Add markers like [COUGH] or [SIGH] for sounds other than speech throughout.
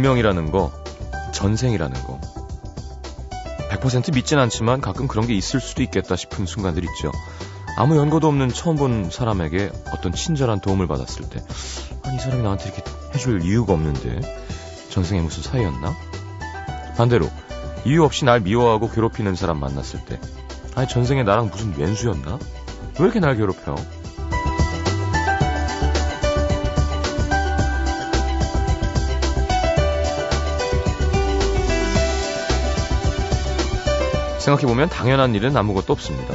운명이라는 거, 전생이라는 거. 100% 믿진 않지만 가끔 그런 게 있을 수도 있겠다 싶은 순간들 있죠. 아무 연고도 없는 처음 본 사람에게 어떤 친절한 도움을 받았을 때, 아니, 이 사람이 나한테 이렇게 해줄 이유가 없는데, 전생에 무슨 사이였나? 반대로, 이유 없이 날 미워하고 괴롭히는 사람 만났을 때, 아니, 전생에 나랑 무슨 왼수였나? 왜 이렇게 날 괴롭혀? 생각해보면 당연한 일은 아무것도 없습니다.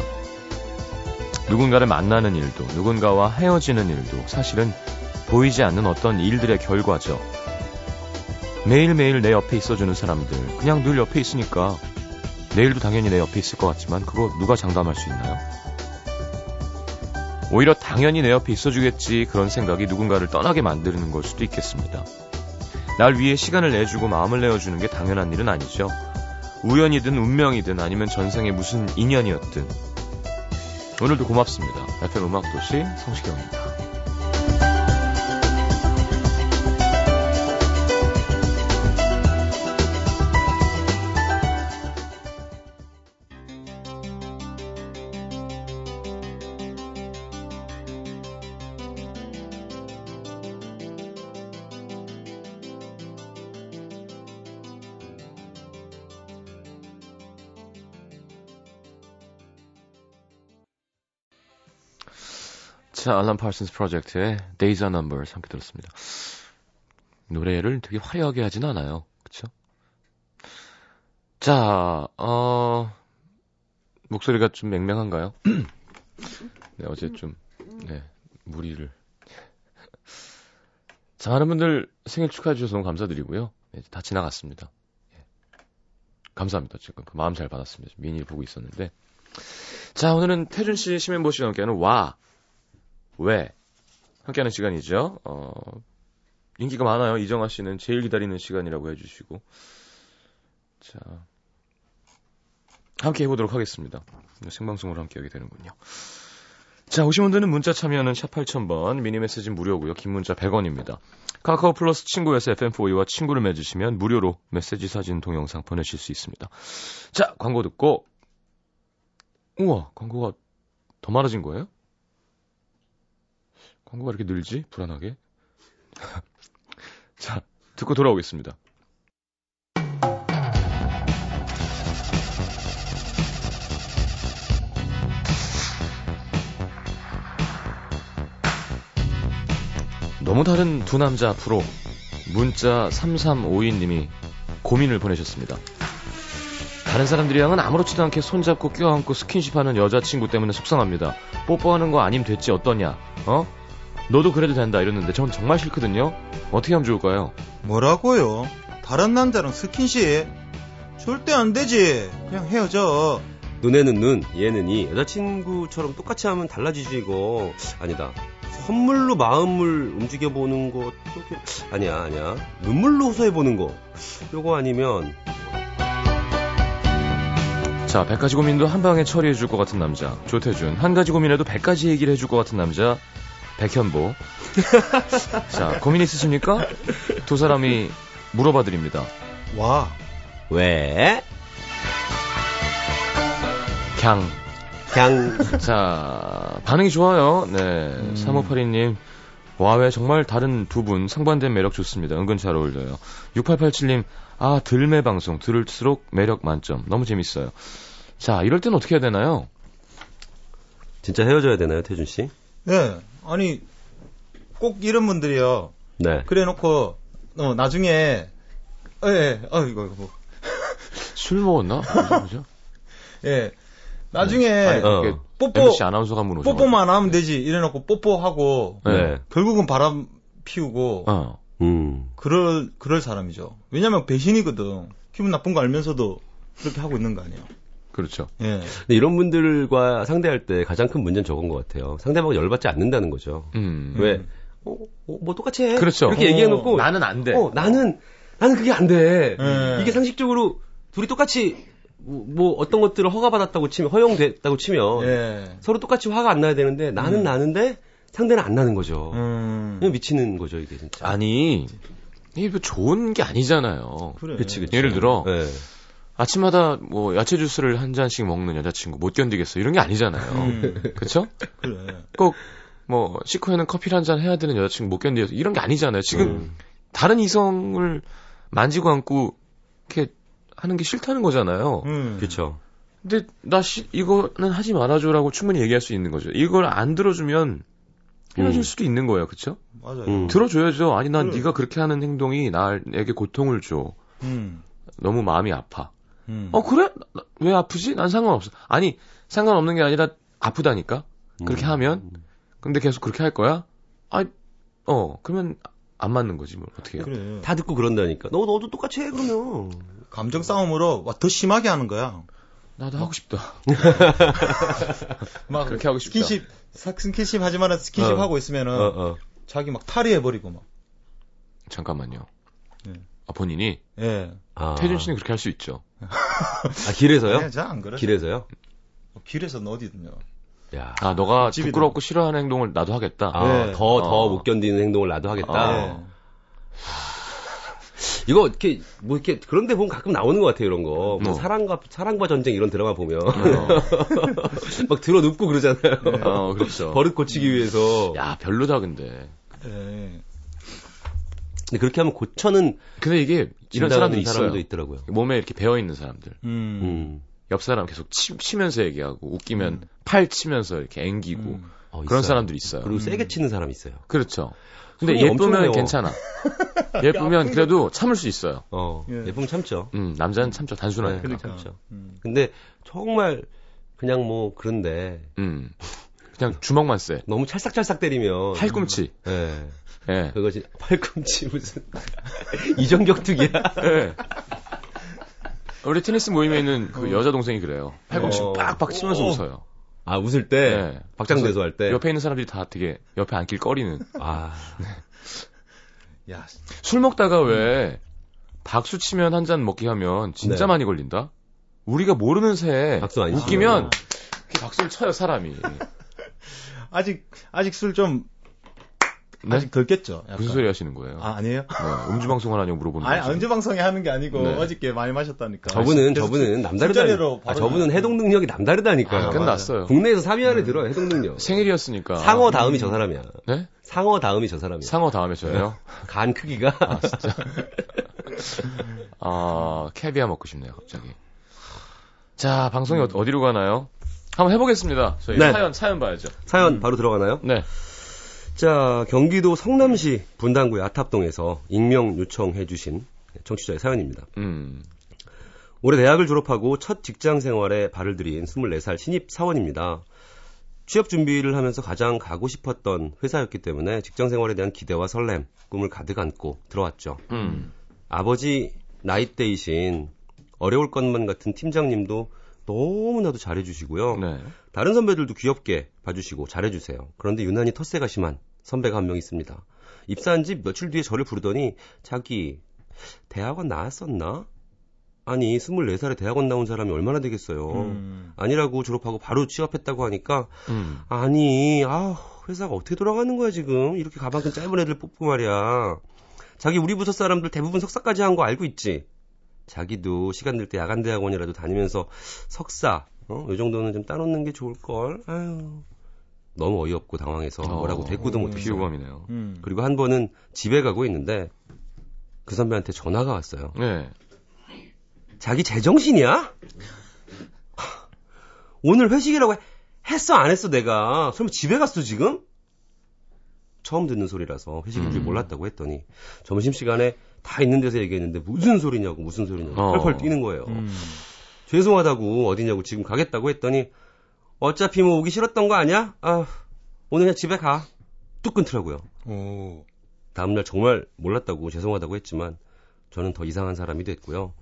누군가를 만나는 일도, 누군가와 헤어지는 일도 사실은 보이지 않는 어떤 일들의 결과죠. 매일매일 내 옆에 있어주는 사람들, 그냥 늘 옆에 있으니까 내일도 당연히 내 옆에 있을 것 같지만 그거 누가 장담할 수 있나요? 오히려 당연히 내 옆에 있어주겠지 그런 생각이 누군가를 떠나게 만드는 걸 수도 있겠습니다. 날 위해 시간을 내주고 마음을 내어주는 게 당연한 일은 아니죠. 우연이든 운명이든 아니면 전생에 무슨 인연이었든 오늘도 고맙습니다. FM 음악도시 성시경입니다. 자, 알람 파슨스 프로젝트의 Days are Numbers 함께 들었습니다. 노래를 되게 화려하게 하진 않아요. 그쵸? 자, 어, 목소리가 좀 맹맹한가요? [CLEARS THROAT] 네, 어제 좀, 네, 무리를. 자, 많은 분들 생일 축하해 주셔서 너무 감사드리고요. 네, 다 지나갔습니다. 예. 감사합니다. 지금 그 마음 잘 받았습니다. 미니 보고 있었는데. 자, 오늘은 태준 씨, 심현보 씨와 함께하는 와, 왜? 함께하는 시간이죠. 어, 인기가 많아요. 이정아 씨는 제일 기다리는 시간이라고 해주시고. 자, 함께 해보도록 하겠습니다. 생방송으로 함께 하게 되는군요. 자, 오신 분들은 문자 참여하는 샵 8000번, 미니 메시지 무료고요. 긴 문자 100원입니다. 카카오 플러스 친구에서 FM4E와 친구를 맺으시면 무료로 메시지 사진 동영상 보내실 수 있습니다. 자, 광고 듣고 우와, 광고가 더 많아진 거예요? 광고가 이렇게 늘지? 불안하게. [LAUGHS] 자, 듣고 돌아오겠습니다. 너무 다른 두 남자 앞으로 문자 3352님이 고민을 보내셨습니다. 다른 사람들이랑은 아무렇지도 않게 손잡고 껴안고 스킨십하는 여자친구 때문에 속상합니다. 뽀뽀하는 거 아님 됐지 어떠냐? 어? 너도 그래도 된다 이랬는데 전 정말 싫거든요. 어떻게 하면 좋을까요? 뭐라고요? 다른 남자랑 스킨십? 절대 안 되지. 그냥 헤어져. 눈에는 눈, 얘는 이. 여자친구처럼 똑같이 하면 달라지지 이거. 아니다. 선물로 마음을 움직여보는 것도 아니야 아니야. 눈물로 호소해보는 거. 요거 아니면 자, 100가지 고민도 한 방에 처리해줄 것 같은 남자, 조태준. 한 가지 고민해도 100가지 얘기를 해줄 것 같은 남자, 백현보. 자, 고민 있으십니까? 두 사람이 물어봐 드립니다. 와. 왜? 강. 강. 자, 반응이 좋아요. 네. 음. 3582님. 와, 왜 정말 다른 두 분 상반된 매력 좋습니다. 은근 잘 어울려요. 6887님. 아, 들매 방송. 들을수록 매력 만점. 너무 재밌어요. 자, 이럴 땐 어떻게 해야 되나요? 진짜 헤어져야 되나요, 태준 씨? 네. 아니, 꼭 이런 분들이요. 네. 그래 놓고, 어, 나중에, 예, 예, 어, 이거, 이거 뭐. [LAUGHS] 술 먹었나? 거죠? 예. 나중에, 아니, 어. 뽀뽀, 아나운서가 한분. 뽀뽀만 하면 되지. 이래 놓고 뽀뽀하고, 네. 결국은 바람 피우고, 어. 음. 그럴, 그럴 사람이죠. 왜냐면 배신이거든. 기분 나쁜 거 알면서도 그렇게 하고 있는 거 아니에요. 그렇죠. 예. 근데 이런 분들과 상대할 때 가장 큰 문제는 저건 것 같아요. 상대방이 열받지 않는다는 거죠. 음. 왜? 어, 어, 뭐 똑같이 해. 그렇죠. 이렇게 어, 얘기해놓고 나는 안 돼. 어, 나는 나는 그게 안 돼. 네. 이게 상식적으로 둘이 똑같이 뭐, 뭐 어떤 것들을 허가받았다고 치면 허용됐다고 치면 예. 서로 똑같이 화가 안 나야 되는데 나는 음. 나는데 상대는 안 나는 거죠. 음. 그냥 미치는 거죠 이게 진짜. 아니, 이게 뭐 좋은 게 아니잖아요. 그래. 그치, 그치. 예를 들어 네. 아침마다 뭐 야채 주스를 한 잔씩 먹는 여자친구 못 견디겠어 이런 게 아니잖아요. 음, 그렇죠? [LAUGHS] 그래. 꼭뭐 식후 에는 커피를 한잔 해야 되는 여자친구 못 견디겠어 이런 게 아니잖아요. 지금 음. 다른 이성을 만지고 안고 이렇게 하는 게 싫다는 거잖아요. 음. 그쵸. 근데 나 시, 이거는 하지 말아줘라고 충분히 얘기할 수 있는 거죠. 이걸 안 들어주면 헤어질 음. 수도 있는 거예요, 그렇죠? 맞아요. 음. 들어줘야죠. 아니 난 그래. 네가 그렇게 하는 행동이 나에게 고통을 줘. 음. 너무 마음이 아파. 음. 어 그래? 나- 왜 아프지? 난 상관없어. 아니 상관없는 게 아니라 아프다니까. 그렇게 음. 하면 근데 계속 그렇게 할 거야? 아, 어 그러면 안 맞는 거지 뭐 어떻게 해요? 그래. 다 듣고 그런다니까. 너, 너도 똑같이 해, 그러면. 감정 싸움으로 와, 더 심하게 하는 거야. 나도 하고 싶다. [LAUGHS] 막 그렇게 하고 싶다. 스킨십, 사- 스킨십 하지만 스킨십 어. 하고 있으면은 어, 어. 자기 막 탈의해 버리고 막. 잠깐만요. 네. 아, 본인이 예. 아. 태준 씨는 그렇게 할 수 있죠. 아, 길에서요? 네, 저안 그래. 길에서요? 길에서는 어디든요. 야. 아 너가 집이든. 부끄럽고 싫어하는 행동을 나도 하겠다. 아, 네. 더, 더 어. 못 견디는 행동을 나도 하겠다. 아. 예. 이거 이렇게 뭐 이렇게 그런 데 보면 가끔 나오는 것 같아요 이런 거. 뭐 어. 사랑과 사랑과 전쟁 이런 드라마 보면 어, [LAUGHS] 막 들어 눕고 그러잖아요. 어, 그렇죠. 버릇 고치기 위해서. 야 별로다 근데. 예. 근데 그렇게 하면 고쳐는 근데 이게 이런 사람들이 있어요. 사람도 있더라고요. 몸에 이렇게 배어 있는 사람들. 음. 음. 옆 사람 계속 치, 치면서 얘기하고 웃기면 음. 팔 치면서 이렇게 앵기고 음. 어, 그런. 사람들이 있어요. 그리고 음. 세게 치는 사람 있어요. 그렇죠. 근데 예쁘면. 괜찮아. [LAUGHS] 예쁘면 그래도 참을 수 있어요. 어, 예. 예쁘면 참죠. 음, 남자는 참죠. 단순하니까. 네. 그러니까. 참죠. 음. 근데 정말 그냥 뭐 그런데 음. 그냥 주먹만 쎄. 너무 찰싹찰싹 때리면 팔꿈치. 예. 예. 그것이 팔꿈치 무슨 [LAUGHS] 이정격투기야. 예. 우리 테니스 모임에 있는 그 여자 동생이 그래요. 팔꿈치 어. 빡빡 치면서 어. 웃어요. 아 웃을 때 네. 박장대소 할 때. 옆에 있는 사람들이 다 되게 옆에 앉길 꺼리는. 아 [LAUGHS] 야, 술 먹다가 왜 박수 치면 한 잔 먹기 하면 진짜 네. 많이 걸린다? 우리가 모르는 안 웃기면 박수를 쳐요 사람이. [LAUGHS] 아직 아직 술 좀 네? 아직 덜 깼죠. 약간. 무슨 소리 하시는 거예요? 아, 아니에요? 네, 음주 방송을 하냐고 물어보는 아니, 거죠. 언제 방송에 하는 게 아니고 네. 어저께 많이 마셨다니까. 저분은 저분은 술- 남다르다. 아, 저분은. 해동 능력이 남다르다니까요. 아, 끝났어요. 국내에서 3위 안에 들어요 해동 능력. 생일이었으니까. 상어 다음이 저 사람이야. 네? 상어 다음이 저 사람이야. 상어 다음에 저예요. [LAUGHS] 간 크기가 아 진짜. 아 캐비아 먹고 싶네요 갑자기. 자 방송이 어- 어디로 가나요? 한번 해보겠습니다. 저희 네. 사연 사연 봐야죠. 사연 바로 들어가나요? 네. 자, 경기도 성남시 분당구의 아탑동에서 익명 요청해 주신 청취자의 사연입니다. 음. 올해 대학을 졸업하고 첫 직장 생활에 발을 들인 24살 신입 사원입니다. 취업 준비를 하면서 가장 가고 싶었던 회사였기 때문에 직장 생활에 대한 기대와 설렘, 꿈을 가득 안고 들어왔죠. 음. 아버지 나이대이신 어려울 것만 같은 팀장님도 너무나도 잘해주시고요. 네. 다른 선배들도 귀엽게 봐주시고 잘해주세요. 그런데 유난히 텃세가 심한 선배가 한 명 있습니다. 입사한 지 며칠 뒤에 저를 부르더니 자기 대학원 나왔었나? 아니 24살에 대학원 나온 사람이 얼마나 되겠어요. 음. 아니라고 졸업하고 바로 취업했다고 하니까 음. 아니 아 회사가 어떻게 돌아가는 거야 지금 이렇게 가방 끈 짧은 애들 뽑고 말이야. 자기 우리 부서 사람들 대부분 석사까지 한 거 알고 있지? 자기도 시간 될 때 야간 대학원이라도 다니면서 석사 어? 이 정도는 좀 따놓는 게 좋을 걸. 아유. 너무 어이없고 당황해서 뭐라고 어, 대꾸도 못했어요. 비호감이네요. 음. 그리고 한 번은 집에 가고 있는데 그 선배한테 전화가 왔어요. 네. 자기 제정신이야? 오늘 회식이라고 해- 했어 안 했어 내가 설마 집에 갔어 지금? 처음 듣는 소리라서 회식인 줄 음. 몰랐다고 했더니 점심시간에 다 있는 데서 얘기했는데 무슨 소리냐고 무슨 소리냐고 어. 펄펄 뛰는 거예요. 음. 죄송하다고 어디냐고 지금 가겠다고 했더니 어차피 뭐 오기 싫었던 거 아니야? 아 오늘 그냥 집에 가. 뚝 끊더라고요. 오. 다음날 정말 몰랐다고 죄송하다고 했지만 저는 더 이상한 사람이 됐고요.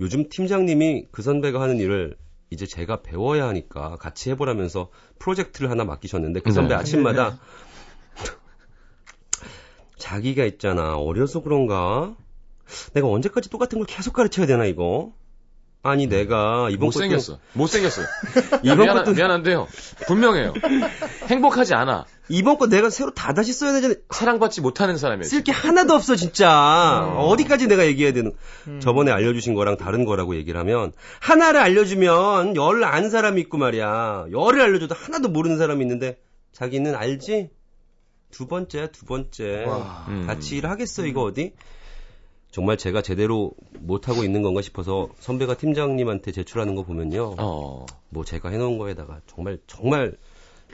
요즘 팀장님이 그 선배가 하는 일을 이제 제가 배워야 하니까 같이 해보라면서 프로젝트를 하나 맡기셨는데 그 선배 네. 아침마다 자기가 있잖아 어려서 그런가? 내가 언제까지 똑같은 걸 계속 가르쳐야 되나 이거? 아니 내가 이번 것도 못생겼어. 못생겼어. 야, [LAUGHS] 이번 미안, 것도 미안한데요. 분명해요. 행복하지 않아. 이번 거 내가 새로 다 다시 써야 되잖아. 사랑받지 못하는 사람이에요. 쓸게 하나도 없어 진짜. 어. 어디까지 내가 얘기해야 되는? 음. 저번에 알려주신 거랑 다른 거라고 얘기를 하면 하나를 알려주면 열을 아는 사람이 있고 말이야. 열을 알려줘도 하나도 모르는 사람이 있는데 자기는 알지? 두 번째야 두 번째. 와. 음. 같이 일하겠어 이거 어디? 정말 제가 제대로 못하고 있는 건가 싶어서 선배가 팀장님한테 제출하는 거 보면요. 어. 뭐 제가 해놓은 거에다가 정말 정말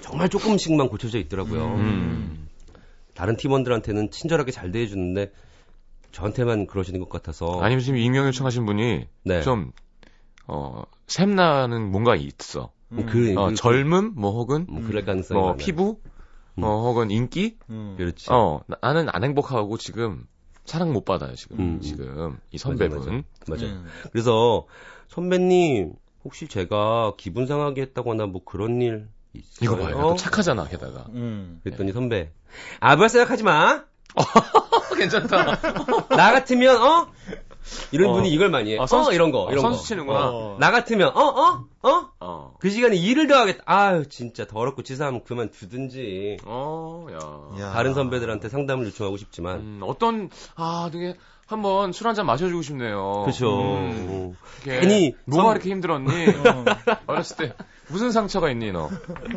정말 조금씩만 고쳐져 있더라고요. 음. 다른 팀원들한테는 친절하게 잘 대해주는데 저한테만 그러시는 것 같아서 아니면 지금 익명 요청하신 분이 네. 좀, 어, 샘나는 뭔가 있어. 뭐 그, 어, 그- 젊음, 뭐 혹은, 뭐 그럴 가능성이 뭐 많아요. 피부, 음. 어, 혹은 인기? 음. 그렇지. 어, 나- 나는 안 행복하고 지금 사랑 못 받아요, 지금. 음. 지금. 이 맞아, 선배분. 맞아. 음. 그래서 선배님 혹시 제가 기분 상하게 했다거나 뭐 그런 일 있어요? 이거 봐요. 또 착하잖아, 게다가. 음. 그랬더니 선배 아부할 생각하지 마. [LAUGHS] 괜찮다. 나 같으면 어 이런 어. 분이 이걸 많이 해. 아, 어, 선수- 이런 거 어, 이런 선수 거. 치는구나. 어. 나 같으면 어 어? 어? 어. 그 시간에 일을 더 하겠다. 아유 진짜 더럽고 치사하면 그만 두든지. 어, 야. 야. 다른 선배들한테 상담을 요청하고 싶지만. 음, 어떤, 아, 되게, 한번 술 한잔 마셔주고 싶네요. 그렇죠. 음, 괜히 뭐가 선- 이렇게 힘들었니? 어 렸을 때 무슨 상처가 있니 너?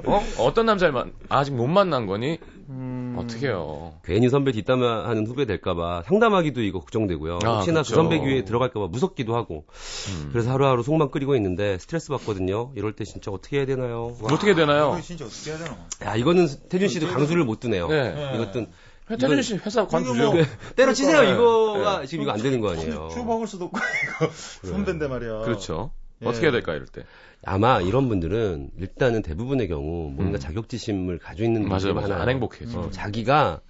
어? 어떤 남자를 만 아직 못 만난 거니? 음. 어떻게요? 괜히 선배 뒷담화하는 후배 될까봐 상담하기도 이거 걱정되고요. 아, 혹시나 그 그렇죠. 선배 귀에 들어갈까봐 무섭기도 하고. 음. 그래서 하루하루 속만 끓이고 있는데 스트레스 받거든요. 이럴 때 진짜 어떻게 해야 되나요? 와, 어떻게 되나요? 이거 진짜 어떻게 해야 되나? 야 이거는 태준 씨도 강수를 못 두네요. 네. 이것도 태준 씨 회사 관두죠. 뭐- 때려치세요. 그러니까, 이거가 지금 이거 안 되는 거 아니에요. 쭉 박을 수도 없고 [LAUGHS] 이거 선배인데 말이야. 그렇죠. 예. 어떻게 해야 될까 이럴 때? 아마 이런 분들은 일단은 대부분의 경우 뭔가 음. 자격지심을 가지고 있는 맞아요. 많아요. 안 행복해. 음. 자기가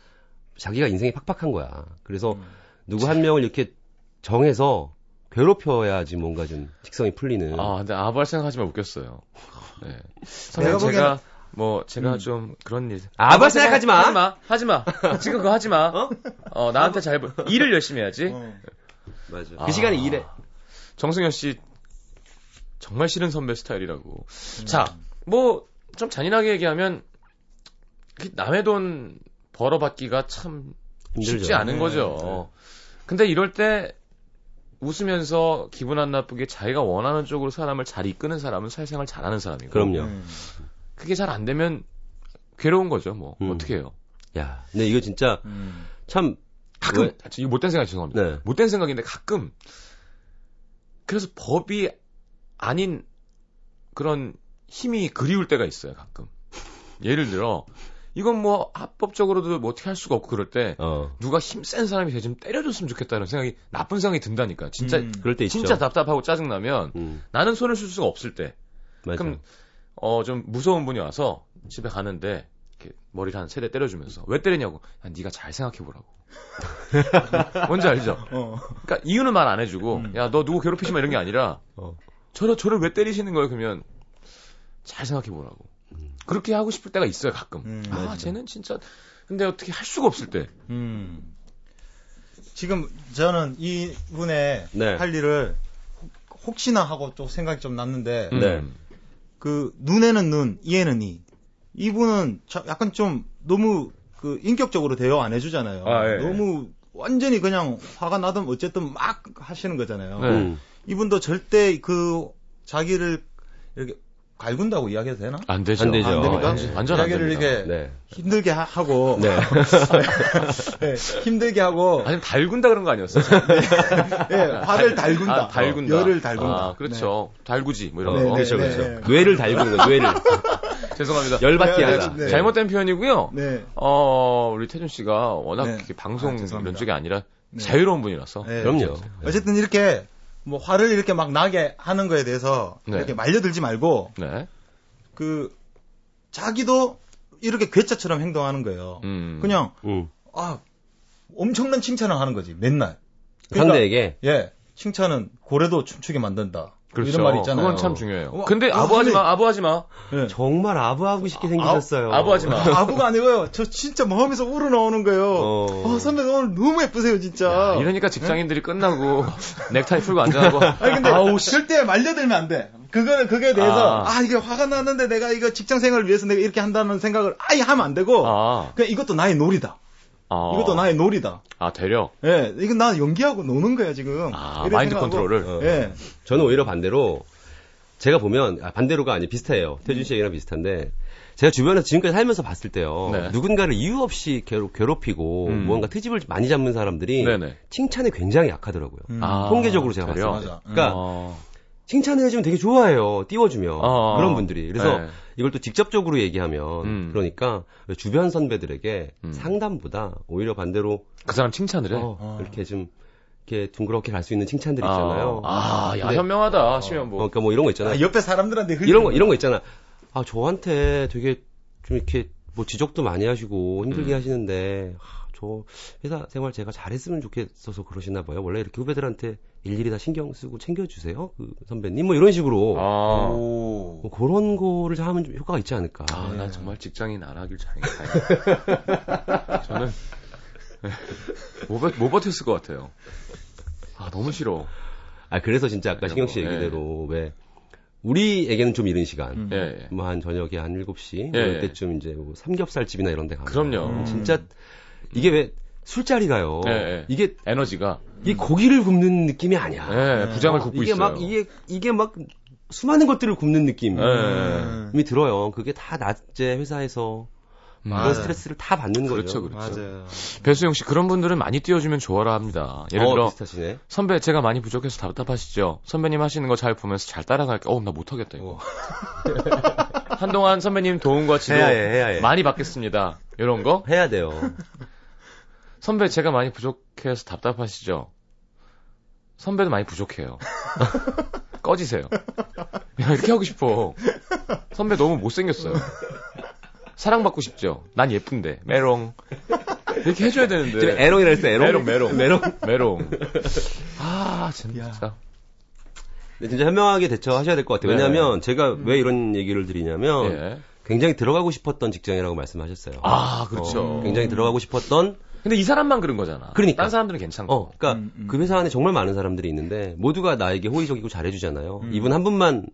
자기가 인생이 팍팍한 거야. 그래서 음. 누구 한 명을 이렇게 정해서 괴롭혀야지 뭔가 좀 직성이 풀리는. 아, 근데 아부할 생각하지만 웃겼어요. 네. 선생님 보기에는- 제가 뭐 제가 음. 좀 그런 일 아부할 생각하지 마. 하지 마. 하지 마. 지금 그거 하지 마. [LAUGHS] 어? 어, 나한테 잘 보- 일을 열심히 해야지. 어. 맞아. 아. 그 시간에 일해. 정승현 씨 정말 싫은 선배 스타일이라고. 음. 자, 뭐 좀 잔인하게 얘기하면 그 남의 돈 벌어받기가 참 힘들죠. 쉽지 않은 네, 거죠. 근데 이럴 때 웃으면서 기분 안 나쁘게 자기가 원하는 쪽으로 사람을 잘 이끄는 사람은 사회생활 잘하는 사람이고 그럼요. 음. 그게 잘 안 되면 괴로운 거죠. 뭐 음. 어떻게 해요? 야, 근데 이거 진짜 음. 참 가끔 왜? 아, 이거 못된 생각 죄송합니다. 네. 못된 생각인데 가끔 그래서 법이 아닌 그런 힘이 그리울 때가 있어요. 가끔 예를 들어 이건 뭐 합법적으로도 뭐 어떻게 할 수가 없고 그럴 때 어 누가 힘 센 사람이 대좀 때려줬으면 좋겠다는 생각이 나쁜 생각이 든다니까. 진짜 음. 그럴 때 있죠. 진짜 답답하고 짜증 나면 음, 나는 손을 쓸 수가 없을 때 맞아. 그럼 어 좀 무서운 분이 와서 집에 가는데 이렇게 머리를 한 세 대 때려주면서 왜 때리냐고 야, 네가 잘 생각해 보라고 [LAUGHS] 뭔지 알죠? 어. 그러니까 이유는 말 안 해주고 음. 야너 누구 괴롭히지 마 이런 게 아니라 어. 저를 저를 왜 때리시는 거예요 그러면 잘 생각해 보라고 그렇게 하고 싶을 때가 있어요 가끔 음, 아 맞아. 쟤는 진짜 근데 어떻게 할 수가 없을 때 음. 지금 저는 이 분의 네. 할 일을 혹- 혹시나 하고 또 생각이 좀 났는데 음. 네. 그 눈에는 눈, 이에는 이. 이분은 자- 약간 좀 너무 그 인격적으로 대여 안 해주잖아요. 아, 예. 너무 완전히 그냥 화가 나든 어쨌든 막 하시는 거잖아요. 네. 음. 이분도 절대 그 자기를 이렇게 갈군다고 이야기해도 되나? 안 되죠 안 되죠. 안 됩니까? 완전, 완전 안 이야기를 됩니다. 이렇게 네. 힘들게 하, 고 네. [LAUGHS] 네, 힘들게 하고 아니면 달군다 그런 거 아니었어요? 예, 화를 달 군다. 아, 달군다. 열을 달군다. 아, 그렇죠. 달구지, 뭐 이런 네, 거. 네, 그렇죠, 네, 그렇죠. 네. 뇌를 달구는 거, 뇌를. 네, [LAUGHS] 죄송합니다. 열받게 네. 네. 잘못된 표현이고요. 네. 어, 우리 태준 씨가 워낙 네. 방송 아. 이런 쪽이 아니라 네. 자유로운 분이라서. 네. 그럼요. 어쨌든 이렇게 뭐 화를 이렇게 막 나게 하는 거에 대해서 네. 이렇게 말려들지 말고 네. 그 자기도 이렇게 괴짜처럼 행동하는 거예요. 음. 그냥 음. 아 엄청난 칭찬을 하는 거지 맨날. 그러니까 상대에게. 예 칭찬은 고래도 춤추게 만든다. 그렇죠. 이런 말이 있잖아요. 그건 참 중요해요. 어, 근데 어, 아부하지 마, 아부하지 마. 예. 정말 아부하고 싶게 생기셨어요. 아 부하지 마. [LAUGHS] 아부가 아니고요. 저 진짜 마음에서 우러나오는 거예요. 어. 어, 선배 오늘 너무 예쁘세요, 진짜. 야, 이러니까 직장인들이 끝나고 [LAUGHS] 넥타이 풀고 앉아하고 아니 근데 아우 씨. 절대 말려들면 안 돼. 그거는 그거에 대해서 아. 아. 이게 화가 났는데 내가 이거 직장 생활을 위해서 내가 이렇게 한다는 생각을 아예 하면 안 되고 아, 그냥 이것도 나의 놀이다. 아. 이것도 나의 놀이다. 아 되려. 예, 이건 나 연기하고 노는 거야 지금. 아, 마인드 생각하고. 컨트롤을. 어. 예. 저는 오히려 반대로 제가 보면 아, 반대로가 아니 비슷해요. 태준 씨 얘기랑 비슷한데 제가 주변에서 지금까지 살면서 봤을 때요. 네. 누군가를 이유 없이 괴롭, 괴롭히고 음. 뭔가 트집을 많이 잡는 사람들이 네네. 칭찬에 굉장히 약하더라고요. 음. 아, 통계적으로 제가 되려? 봤을 때. 맞아. 그러니까 어. 칭찬을 해주면 되게 좋아해요. 띄워주면 어. 그런 분들이. 그래서 네. 이걸 또 직접적으로 얘기하면 음. 그러니까 주변 선배들에게 음. 상담보다 오히려 반대로 그 사람 칭찬을 해. 어, 어. 이렇게 좀 이렇게 둥그렇게 갈 수 있는 칭찬들 있잖아요. 아, 야 근데- 현명하다. 어, 심연보. 그러니까 뭐 이런 거 있잖아 요. 아, 옆에 사람들한테 이런 거 이런 거 있잖아. 아 저한테 되게 좀 이렇게 뭐 지적도 많이 하시고 힘들게 음. 하시는데 아, 저 회사 생활 제가 잘했으면 좋겠어서 그러시나 봐요. 원래 이렇게 후배들한테 일일이 다 신경 쓰고 챙겨주세요, 그 선배님. 뭐 이런 식으로 아. 오. 뭐 그런 거를 좀 하면 좀 효과가 있지 않을까. 아, 네. 난 정말 직장인 안 하길 다행이다. 저는 네, 못, 버- 못 버텼을 것 같아요. 아, 너무 싫어. 아 그래서 진짜 아까 신경 씨 네. 얘기대로 왜 우리에게는 좀 이른 시간. 음. 예, 예. 뭐 한 저녁에 한 7시 예, 이럴 예. 때쯤 이제 뭐 삼겹살 집이나 이런 데 가면 그럼요. 음. 진짜 이게 왜 술자리가요. 예, 예. 이게 에너지가. 이 고기를 굽는 느낌이 아니야. 예, 부장을 굽고 이게 있어요. 막 이게 이게 막 수많은 것들을 굽는 느낌이 예. 들어요. 그게 다 낮에 회사에서 음. 그런 맞아요. 스트레스를 다 받는 거죠. 그렇죠, 그렇죠. 배수영 씨 그런 분들은 많이 띄워주면 좋아라 합니다. 예를 어, 들어 비슷하시네. 선배 제가 많이 부족해서 답답하시죠. 선배님 하시는 거 잘 보면서 잘 따라갈게. 어, 나 못하겠다 이거. [LAUGHS] 한동안 선배님 도움과 지도 해야 해, 해야 해. 많이 받겠습니다. 이런 거. 해야 돼요. 선배 제가 많이 부족해서 답답하시죠. 선배도 많이 부족해요. [LAUGHS] 꺼지세요. 야, 이렇게 하고 싶어. 선배 너무 못생겼어요. 사랑받고 싶죠. 난 예쁜데 메롱 이렇게 해줘야 지금 되는데. 에롱이라 했어. 에롱. 메롱 메롱 메롱. 메롱. [LAUGHS] 아 진짜. 근데 진짜 현명하게 대처하셔야 될 것 같아요. 네. 왜냐하면 제가 왜 이런 얘기를 드리냐면 예. 굉장히 들어가고 싶었던 직장이라고 말씀하셨어요. 아 그렇죠. 어, 굉장히 들어가고 싶었던 근데 이 사람만 그런 거잖아. 그러니까. 딴 사람들은 괜찮고. 어, 그러니까 음, 음. 그 회사 안에 정말 많은 사람들이 있는데 모두가 나에게 호의적이고 잘해주잖아요. 음. 이분 한 분만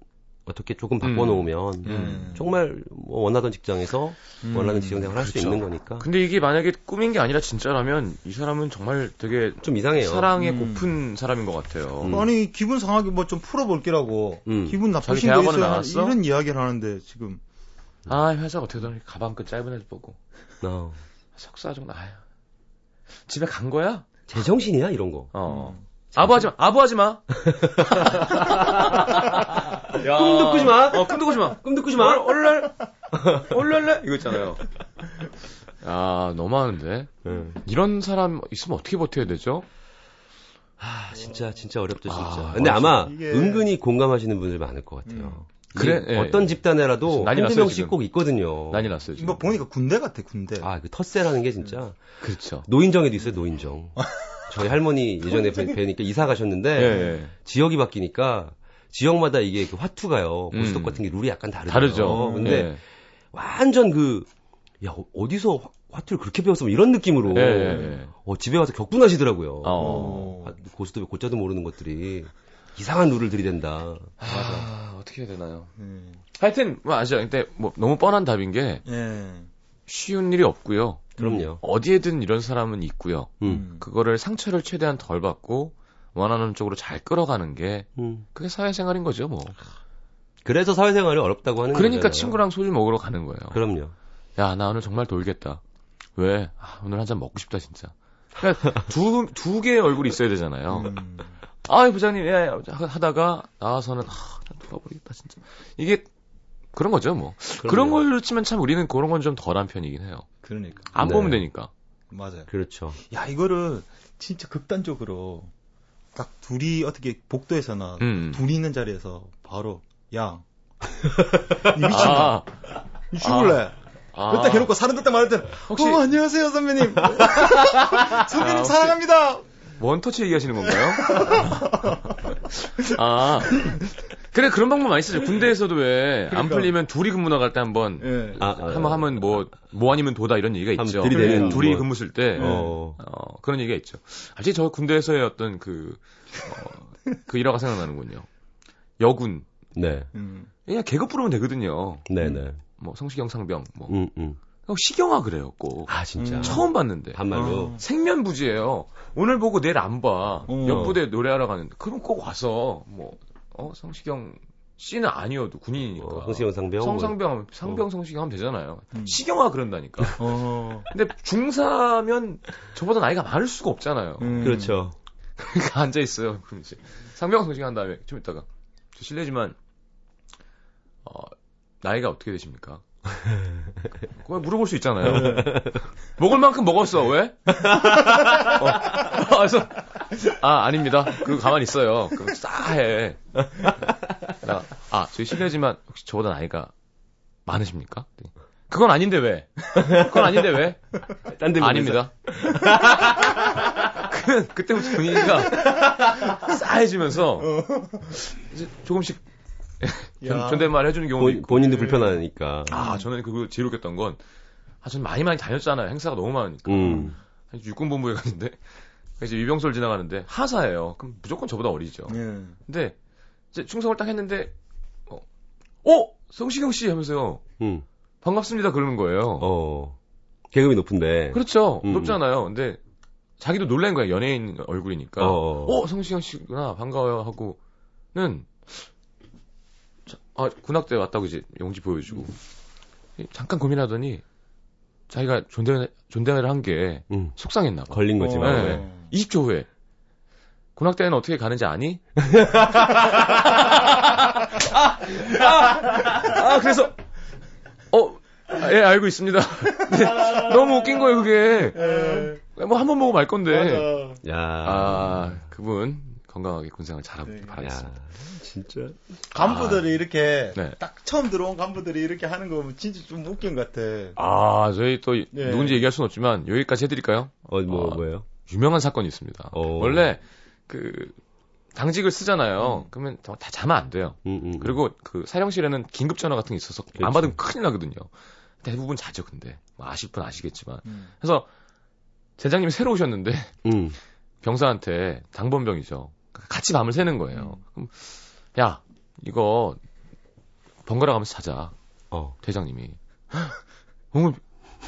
어떻게 조금 바꿔놓으면 음. 정말 뭐 원하던 직장에서 음. 원하는 직장 생활 할수 그렇죠. 있는 거니까 근데 이게 만약에 꿈인 게 아니라 진짜라면 이 사람은 정말 되게 좀 이상해요. 사랑에 음. 고픈 사람인 것 같아요. 음. 아니 기분 상하게 뭐 좀 풀어볼게라고 음. 기분 자기 나쁘신 거 있어요 나왔어? 이런 이야기를 하는데 지금 아 회사 어떻게든 가방끈 짧은 애들 보고 어. 석사 정도 아유 집에 간 거야? 제정신이야 이런 거. 어. 아부하지 마. 아부하지 마. [LAUGHS] 야. 꿈도 꾸지 마. 어, 꿈도 꾸지 마. 꿈도 꾸지 마. 얼랄. 얼랄래? 이거 있잖아요. 야, 너무하는데. 응. 이런 사람 있으면 어떻게 버텨야 되죠? 아 진짜 진짜 어렵죠 진짜. 아, 근데 아마 이게- 은근히 공감하시는 분들 많을 것 같아요. 음. 그래, 이게 예. 어떤 집단에라도 난리 한두 명씩. 꼭 있거든요. 난리 났어요, 지금. 뭐 보니까 군대 같아 군대 아, 그 텃세라는 게 진짜 그렇죠. 노인정에도 있어요, 노인정. 저희 할머니 예전에 뵈- 뵈니까 이사 가셨는데 예, 예. 지역이 바뀌니까 지역마다 이게 그 화투가요. 음. 고스톱 같은 게 룰이 약간 다르죠. 다르죠. 근데 예. 완전 그, 야, 어- 어디서 화- 화투를 그렇게 배웠어? 뭐 이런 느낌으로. 예, 예, 예. 어, 집에 와서 격분하시더라고요. 어. 아, 고스톱에 고자도 모르는 것들이 이상한 룰을 들이댄다. 아, 어떻게 해야 되나요? 음. 하여튼, 뭐 아시죠? 근데 뭐 너무 뻔한 답인 게 예. 쉬운 일이 없고요. 그럼요. 어디에든 이런 사람은 있고요. 음. 그거를 상처를 최대한 덜 받고 원하는 쪽으로 잘 끌어가는 게 음. 그게 사회생활인 거죠, 뭐. 그래서 사회생활이 어렵다고 하는 그러니까 거잖아요. 친구랑 소주 먹으러 가는 거예요. 그럼요. 야, 나 오늘 정말 돌겠다. 왜? 아, 오늘 한 잔 먹고 싶다, 진짜. 그러니까 두, 두 개의 얼굴이 있어야 되잖아요. 음. 아이, 부장님, 예, 예, 하다가 나와서는, 아, 난 돌아버리겠다, 진짜. 이게, 그런 거죠, 뭐. 그런. 걸로 치면 참 우리는 그런 건 좀 덜한 편이긴 해요. 그러니까 안 네. 보면 되니까. 맞아요 그렇죠. 야 이거를 진짜 극단적으로 딱 둘이 어떻게 복도에서나 음. 둘이 있는 자리에서 바로 야니 미친다 아, 니 죽을래 아. 그때 해놓고 사람 듣다 말할 때 혹시- 어, 안녕하세요 선배님 [LAUGHS] 선배님 혹시- 사랑합니다 원터치 얘기하시는 건가요? [LAUGHS] 아. 그래, 그런 방법 많이 쓰죠. 군대에서도 왜, 안 그러니까. 풀리면 둘이 근무 나갈 때 한 번, 예. 아, 아, 한번 하면 뭐, 뭐 아니면 도다 이런 얘기가 한번 있죠. 들이대는 둘이 뭐. 근무 쓸 때, 어. 어, 그런 얘기가 있죠. 아직 저 군대에서의 어떤 그, 어, 그 일화가 생각나는군요. 여군. 네. 음. 그냥 개그 부르면 되거든요. 네네. 뭐, 성시경 상병, 뭐. 음, 음. 형 시경아 그래요, 꼭. 아, 진짜. 음. 처음 봤는데. 반말로. 어. 생면부지예요. 오늘 보고 내일 안 봐. 어. 옆부대 노래하러 가는데. 그럼 꼭 와서, 뭐, 어, 성시경 씨는 아니어도 군인이니까. 어, 성시경 상병. 성상병 하면, 상병 성시경 하면 되잖아요. 음. 시경아 그런다니까. [LAUGHS] 어. 근데 중사면 저보다 나이가 많을 수가 없잖아요. 음. 그렇죠. 그러니까 [LAUGHS] 앉아있어요. 그럼 이제 상병 성시경 한 다음에 좀 이따가. 저 실례지만, 어, 나이가 어떻게 되십니까? 그거 물어볼 수 있잖아요. 먹을 만큼 먹었어. 왜? 어. 그래서 아 아닙니다. 그 가만 히 있어요. 그럼 싸해. 나, 아 저희 실례지만 혹시 저보다 나이가 많으십니까? 그건 아닌데 왜? 그건 아닌데 왜? 딴 데 아닙니다. 그, 그때부터 분위기가 싸해지면서 이제 조금씩 야. [LAUGHS] 존댓말 해주는 경우도 본, 있고. 본인도 불편하니까. 아, 저는 그거 제일 웃겼던 건, 아, 저는 많이 많이 다녔잖아요. 행사가 너무 많으니까. 음. 한 육군본부에 [LAUGHS] 갔는데, 이제 위병소를 지나가는데, 하사예요. 그럼 무조건 저보다 어리죠. 예. 근데, 이제 충성을 딱 했는데, 어, 어! 성시경 씨! 하면서요. 음. 반갑습니다. 그러는 거예요. 어. 계급이 높은데. 그렇죠. 음. 높잖아요. 근데, 자기도 놀란 거야. 연예인 얼굴이니까. 어. 어, 성시경 씨구나. 반가워요. 하고는, 자, 아, 군악대 왔다고 이제 용지 보여주고. 잠깐 고민하더니, 자기가 존대, 존대를 한게 음. 속상했나 봐. 걸린 거지, 뭐. 어. 네. 20초 후에. 군악대는 어떻게 가는지 아니? [LAUGHS] 아, 그래서, 어, 아, 예, 알고 있습니다. [LAUGHS] 네, 너무 웃긴 거예요, 그게. 뭐 한 번 보고 말 건데. 야. 아, 그분 건강하게 군생활 잘하길 네. 바라겠습니다. 야. 진짜. 간부들이 이렇게 네. 딱 처음 들어온 간부들이 이렇게 하는 거 보면 진짜 좀 웃긴 것 같아. 아, 저희 또 네. 누군지 얘기할 수는 없지만 여기까지 해드릴까요? 어, 뭐, 아. 뭐예요? 유명한 사건이 있습니다. 어. 원래 그 당직을 쓰잖아요. 그러면 다 자면 안 돼요. 음, 음. 그리고 그 사령실에는 긴급 전화 같은 게 있어서 안 그렇죠. 받으면 큰일 나거든요. 대부분 자죠, 근데. 뭐 아실 분 아시겠지만. 음. 그래서 대장님이 새로 오셨는데 음. [LAUGHS] 병사한테 당번병이죠. 같이 밤을 새는 거예요. 음. 그럼 야 이거 번갈아 가면서 자자. 어. 대장님이 [GASPS] 너무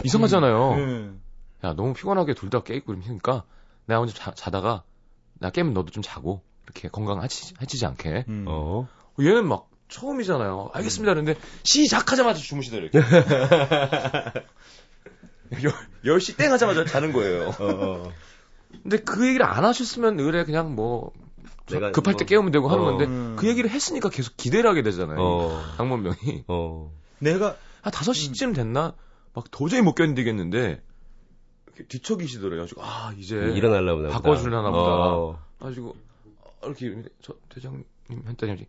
이상하잖아요. 음. 야 너무 피곤하게 둘 다 깨있고 이러니까 내가 먼저 자, 자다가 나 깨면 너도 좀 자고 이렇게 건강 해치지, 해치지 않게. 음. 어. 얘는 막 처음이잖아요. 알겠습니다. 그런데 시작하자마자 주무시다 이렇게. [LAUGHS] 10시 땡 하자마자 자는 거예요. 어, 어. 근데 그 얘기를 안 하셨으면 의뢰 그냥 뭐 내가 급할 때 뭐- 깨우면 되고 하는 어. 건데 음. 그 얘기를 했으니까 계속 기대를 하게 되잖아요. 어. 당번병이. 어. 내가 한 5시쯤 됐나? 막 도저히 못 견디겠는데 이렇게 뒤척이시더래요. 가지고 아, 이제 일어나려고 보다. 바꿔 주려나 보다. 어. 가지고 어, 이렇게 저 대장님 했더니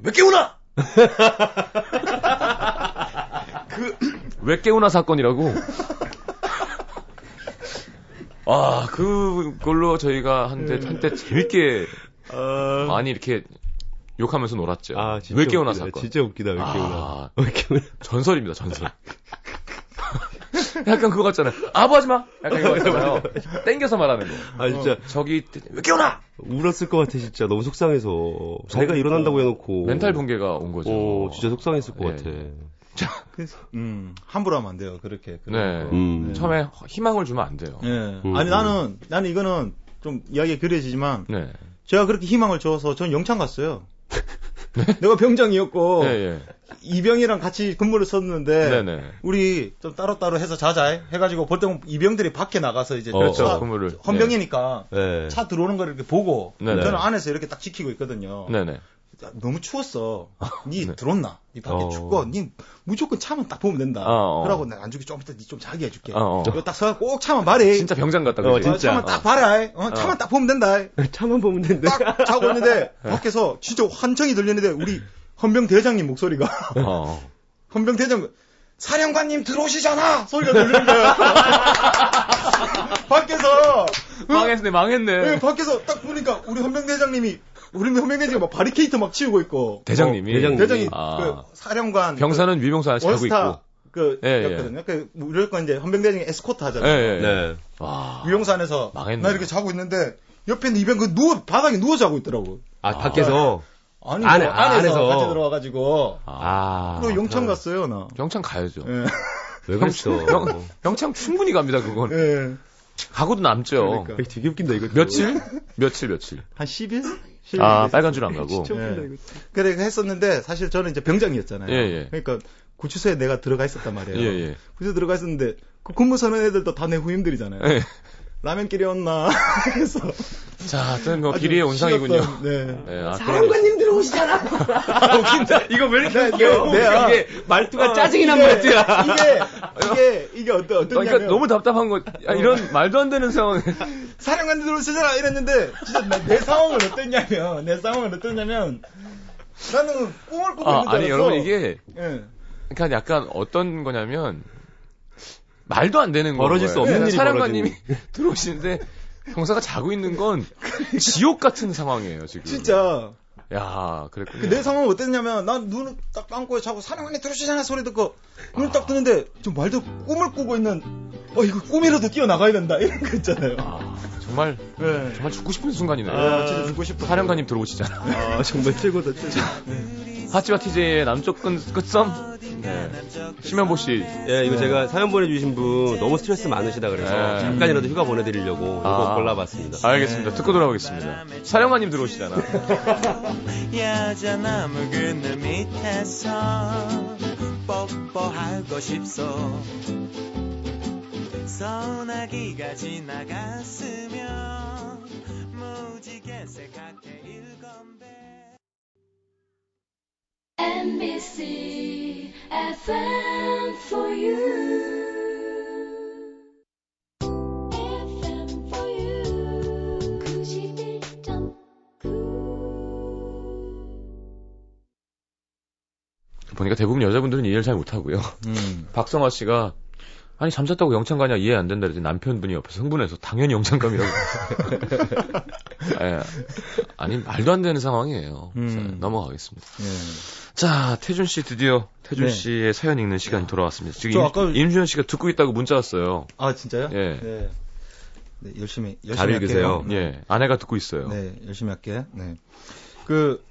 왜 깨우나? [LAUGHS] 그 왜 깨우나 사건이라고. [LAUGHS] 아, 그걸로 저희가 한때 한때 재밌게 어, 많이 이렇게 욕하면서 놀았죠. 아, 진짜. 왜 깨우나 웃기다. 사건. 진짜 웃기다, 왜 깨우나. 아, 왜 [LAUGHS] 깨우나. 전설입니다, 전설. 약간 그거 같잖아요. 아부하지 마! 약간 이거 같잖아요. 땡겨서 말하는 거. 아, 진짜. 저기, 왜 깨우나! 울었을 것 같아, 진짜. 너무 속상해서. 자기가 일어난다고 해놓고. 멘탈 붕괴가 온 거죠. 어, 진짜 속상했을 것 예. 같아. 그래서, 음, 함부로 하면 안 돼요. 그렇게. 네. 거. 음. 처음에 희망을 주면 안 돼요. 예. 음, 아니 음. 나는 나는 이거는 좀 이야기가 그려지지만 네. 제가 그렇게 희망을 줘서 전 영창 갔어요. [LAUGHS] 내가 병장이었고 예, 예. 이병이랑 같이 근무를 썼는데 네네. 우리 좀 따로따로 해서 자자 해가지고 보통 이병들이 밖에 나가서 이제 그렇죠. 차- 근무를. 헌병이니까 네. 차 들어오는 걸 이렇게 보고 네네. 저는 안에서 이렇게 딱 지키고 있거든요. 네네. 너무 추웠어. [LAUGHS] 니 네. 들었나? 니 밖에 어. 춥고 니 무조건 차만 딱 보면 된다. 어, 어. 그러고 내가 안 죽기 좀 이따 니좀 자게 해줄게. 어, 어. 이거 딱 서서 꼭 차만 말해. 진짜 병장 같다, 어, 그지? 진짜. 차만 딱 봐라. 어, 차만 딱 보면 된다. [LAUGHS] 차만 보면 된대. 딱 자고 있는데 [LAUGHS] 밖에서 진짜 환청이 들리는데 우리 헌병 대장님 목소리가 어. 헌병 대장 사령관님 들어오시잖아 소리가 들리는 거야. 밖에서 망했네, 망했네. 네, 밖에서 딱 보니까 우리 헌병 대장님이 우리 헌병대장이 막 바리케이터 막 치우고 있고 대장님이. 어, 대장님. 대장이 아. 그 사령관 병사는 위병사 하나 자고 있고. 그 예, 예. 였거든요. 그 무조건 이제 헌병대장이 에스코트 예, 하잖아요. 예. 네. 와. 위용사 안에서 망했네. 나 이렇게 자고 있는데 옆에 있는 이병 그 누워 바닥에 누워 자고 있더라고. 아, 밖에서. 아니 안에, 뭐 안에서, 안에서. 같이 들어와가지고 아. 또 영창 갔어요 나. 영창 가야죠. 예. 왜 그랬어? [LAUGHS] 영, 영창 충분히 갑니다, 그건. 예. 가고도 남죠. 그러니까. 되게, 되게 웃긴다, 이거. 며칠? 며칠, 며칠. 한 10일? 10일 아, 빨간 줄 안 가고. 예. 이거. 그래 했었는데 사실 저는 이제 병장이었잖아요. 예, 예. 그러니까 구치소에 내가 들어가 있었단 말이에요. 예, 예. 구치소 들어가 있었는데 그 근무 서는 애들도 다 내 후임들이잖아요. 예. 라면 끼리 왔나 [LAUGHS] 그래서 자, 하여튼 뭐 아주 길이의 온상이군요. 네. 예, 아, 사령관님 들어오시잖아. 아, 웃긴다. 이거 왜 이렇게 네, 웃겨? 네, 네. 이게 말투가 어, 짜증이 난 이게- 말투야. 이게 이게 이게 어떤 어떠냐면 그러니까 너무 답답한 거, 야, 이런 말도 안 되는 상황에. 사령관들 들어오시잖아 이랬는데 진짜 나- 내 상황은 어땠냐면 내 상황은 어땠냐면 나는 꿈을 꾸고 아, 있는 줄 아니, 알았어. 여러분, 이게, 예. 그러니까 약간 어떤 거냐면, 말도 안 되는 거. 벌어질 수 없는 일이 사령관님이 들어오시는데, [LAUGHS] 병사가 자고 있는 건 지옥 같은 상황이에요, 지금. 진짜 야, 그랬군요. 그내 상황은 어땠냐면 난 눈을 딱 감고 자고 사령관이 들어오시잖아 소리 듣고 눈을 딱 뜨는데 좀 말도 꿈을 꾸고 있는 어 이거 꿈이라도 뛰어나가야 된다 이런 거 있잖아요. 아, 정말, 네. 정말 죽고 싶은 순간이네요. 아, 진짜 죽고 싶어. 사령관님 들어오시잖아. 아, 정말 최고다, 최고. 하치와 TJ의 남쪽 끝, 끝섬? 네. 심현보 씨. 예, 이거 제가 사연 보내주신 분 너무 스트레스 많으시다 그래서 네. 잠깐이라도 휴가 보내드리려고 이거 아. 골라봤습니다. 알겠습니다. 듣고 돌아오겠습니다. 사령관님 들어오시잖아. [LAUGHS] 야자나무 그늘 밑에서 뽀뽀하고 싶소 소나기가 지나갔으면 무지개 새카게 일건배 NBC FM for you. 보니까 대부분 여자분들은 이해를 잘 못하고요. 음. [LAUGHS] 박성화 씨가 아니 잠 잤다고 영창 가냐 이해 안 된다 그랬더니 남편분이 옆에서 흥분해서 당연히 영창 감이라고. [LAUGHS] 예. 아니 말도 안 되는 상황이에요. 음. 자, 넘어가겠습니다. 예. 자 태준 씨 드디어 태준 네. 씨의 사연 읽는 시간이 돌아왔습니다. 지금 저 임, 아까- 임주현 씨가 듣고 있다고 문자 왔어요. 아 진짜요? 예. 네. 네, 열심히 열심히 잘 읽으세요. 할게요. 예, 아내가 듣고 있어요. 네, 열심히 할게. 네. 그,